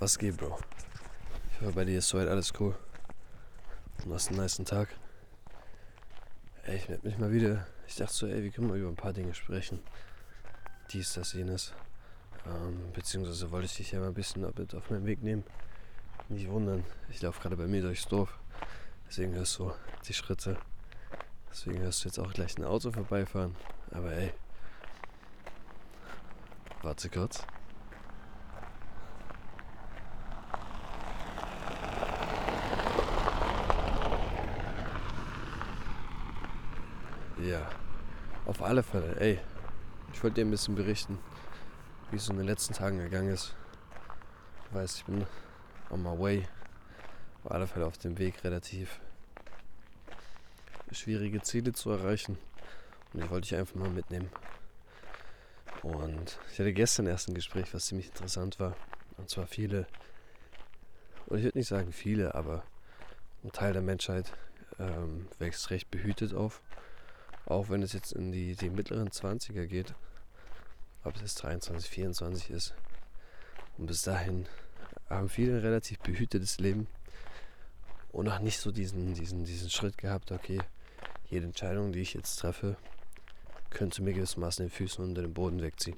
Was geht, Bro? Ich hoffe, bei dir ist soweit alles cool. Du hast einen nice Tag. Ey, ich melde mich mal wieder. Ich dachte so, ey, wir können mal über ein paar Dinge sprechen. Dies, das, jenes. Ähm, beziehungsweise wollte ich dich ja mal ein bisschen mit auf meinen Weg nehmen. Nicht wundern, ich laufe gerade bei mir durchs Dorf. Deswegen hörst du die Schritte. Deswegen hörst du jetzt auch gleich ein Auto vorbeifahren. Aber ey. Warte kurz. Ja, auf alle Fälle. Ey, ich wollte dir ein bisschen berichten, wie es in den letzten Tagen gegangen ist. Du weißt, ich bin on my way. Auf alle Fälle auf dem Weg, relativ schwierige Ziele zu erreichen. Und ich wollte dich einfach mal mitnehmen. Und ich hatte gestern erst ein Gespräch, was ziemlich interessant war. Und zwar viele, oder ich würde nicht sagen viele, aber ein Teil der Menschheit ähm, wächst recht behütet auf. Auch wenn es jetzt in die, die mittleren 20er geht, ob es jetzt 23, 24 ist. Und bis dahin haben viele ein relativ behütetes Leben und auch nicht so diesen, diesen, diesen Schritt gehabt, okay, jede Entscheidung, die ich jetzt treffe, könnte mir gewissermaßen den Füßen unter den Boden wegziehen.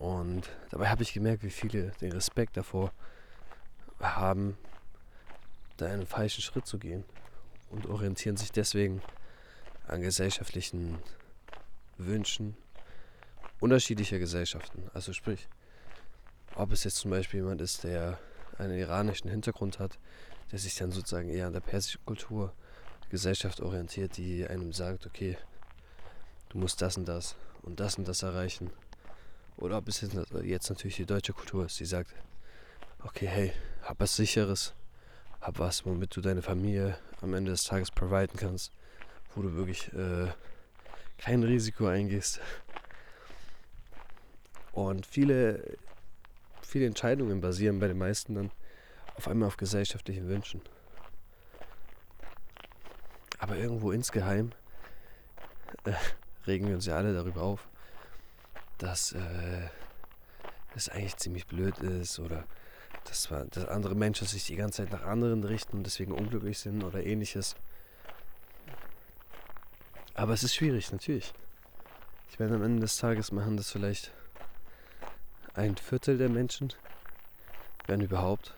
Und dabei habe ich gemerkt, wie viele den Respekt davor haben, da einen falschen Schritt zu gehen und orientieren sich deswegen an gesellschaftlichen Wünschen unterschiedlicher Gesellschaften. Also sprich, ob es jetzt zum Beispiel jemand ist, der einen iranischen Hintergrund hat, der sich dann sozusagen eher an der persischen Kultur, Gesellschaft orientiert, die einem sagt, okay, du musst das und das und das und das erreichen. Oder ob es jetzt natürlich die deutsche Kultur ist, die sagt, okay, hey, hab was Sicheres, hab was, womit du deine Familie am Ende des Tages providen kannst wo du wirklich äh, kein Risiko eingehst. Und viele, viele Entscheidungen basieren bei den meisten dann auf einmal auf gesellschaftlichen Wünschen. Aber irgendwo insgeheim äh, regen wir uns ja alle darüber auf, dass äh, es eigentlich ziemlich blöd ist oder dass, dass andere Menschen sich die ganze Zeit nach anderen richten und deswegen unglücklich sind oder ähnliches. Aber es ist schwierig, natürlich. Ich meine, am Ende des Tages machen das vielleicht ein Viertel der Menschen, wenn überhaupt,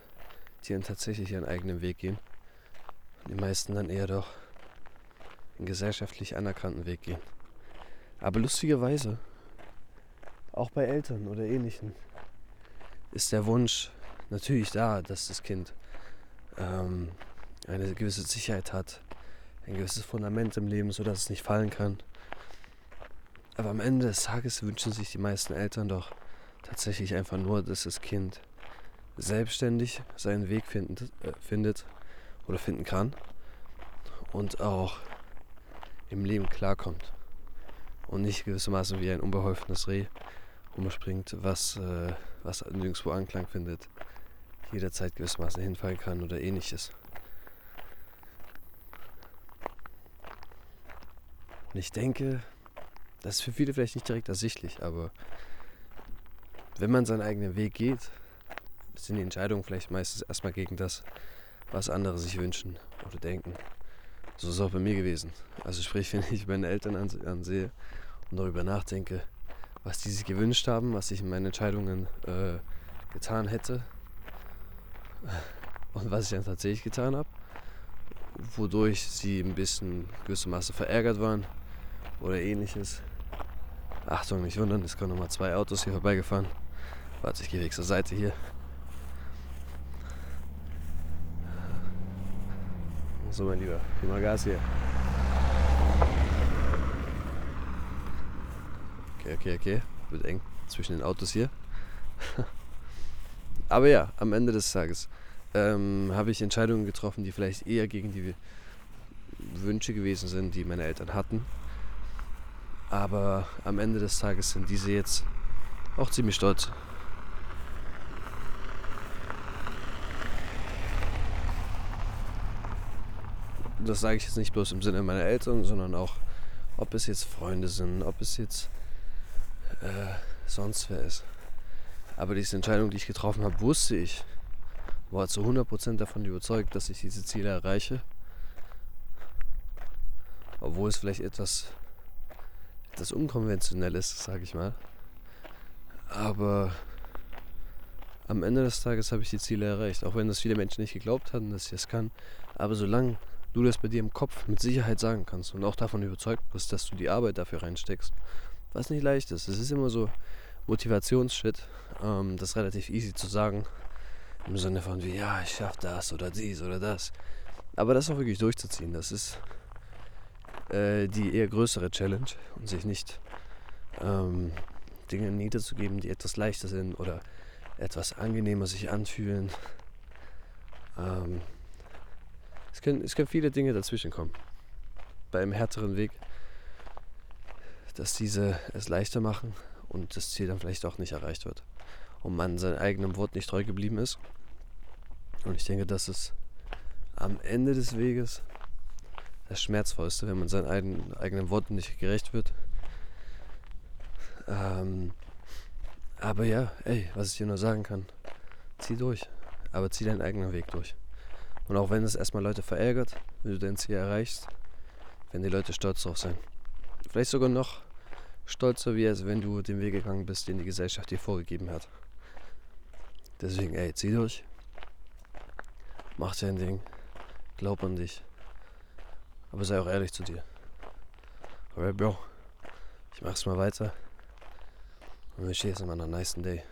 die dann tatsächlich ihren eigenen Weg gehen. Und die meisten dann eher doch einen gesellschaftlich anerkannten Weg gehen. Aber lustigerweise, auch bei Eltern oder Ähnlichen, ist der Wunsch natürlich da, dass das Kind ähm, eine gewisse Sicherheit hat, ein gewisses Fundament im Leben, sodass es nicht fallen kann. Aber am Ende des Tages wünschen sich die meisten Eltern doch tatsächlich einfach nur, dass das Kind selbstständig seinen Weg finden, äh, findet oder finden kann und auch im Leben klarkommt und nicht gewissermaßen wie ein unbeholfenes Reh umspringt, was, äh, was nirgendwo Anklang findet, jederzeit gewissermaßen hinfallen kann oder ähnliches. Und ich denke, das ist für viele vielleicht nicht direkt ersichtlich, aber wenn man seinen eigenen Weg geht, sind die Entscheidungen vielleicht meistens erstmal gegen das, was andere sich wünschen oder denken. So ist es auch bei mir gewesen. Also sprich, wenn ich meine Eltern ansehe und darüber nachdenke, was die sich gewünscht haben, was ich in meinen Entscheidungen äh, getan hätte und was ich dann tatsächlich getan habe, wodurch sie ein bisschen gewissermaßen verärgert waren oder ähnliches. Achtung, nicht wundern, es kommen nochmal zwei Autos hier vorbeigefahren. Warte, ich gehe weg zur Seite hier. So, mein Lieber, gib mal Gas hier. Okay, okay, okay. Wird eng zwischen den Autos hier. Aber ja, am Ende des Tages ähm, habe ich Entscheidungen getroffen, die vielleicht eher gegen die Wünsche gewesen sind, die meine Eltern hatten. Aber am Ende des Tages sind diese jetzt auch ziemlich stolz. Das sage ich jetzt nicht bloß im Sinne meiner Eltern, sondern auch, ob es jetzt Freunde sind, ob es jetzt äh, sonst wer ist. Aber diese Entscheidung, die ich getroffen habe, wusste ich, war zu 100% davon überzeugt, dass ich diese Ziele erreiche. Obwohl es vielleicht etwas, etwas unkonventionell ist, sage ich mal. Aber am Ende des Tages habe ich die Ziele erreicht. Auch wenn das viele Menschen nicht geglaubt hatten, dass ich es kann. Aber solange du das bei dir im Kopf mit Sicherheit sagen kannst und auch davon überzeugt bist, dass du die Arbeit dafür reinsteckst, was nicht leicht ist. Es ist immer so Motivationsshit. Ähm, das ist relativ easy zu sagen. Im Sinne von wie, ja, ich schaff das oder dies oder das. Aber das auch wirklich durchzuziehen, das ist äh, die eher größere Challenge und sich nicht ähm, Dinge niederzugeben, die etwas leichter sind oder etwas angenehmer sich anfühlen. Ähm, es, können, es können viele Dinge dazwischen kommen. Bei einem härteren Weg, dass diese es leichter machen und das Ziel dann vielleicht auch nicht erreicht wird. Und man seinem eigenen Wort nicht treu geblieben ist. Und ich denke, das ist am Ende des Weges das Schmerzvollste, wenn man seinen eigenen, eigenen Worten nicht gerecht wird. Ähm, aber ja, ey, was ich dir nur sagen kann, zieh durch. Aber zieh deinen eigenen Weg durch. Und auch wenn es erstmal Leute verärgert, wenn du dein Ziel erreichst, werden die Leute stolz drauf sein. Vielleicht sogar noch stolzer, wie als wenn du den Weg gegangen bist, den die Gesellschaft dir vorgegeben hat. Deswegen, ey, zieh durch. Mach dein Ding. Glaub an dich. Aber sei auch ehrlich zu dir. Alright, Bro. Ich mach's mal weiter. Und wünsche dir jetzt noch einen nice Day.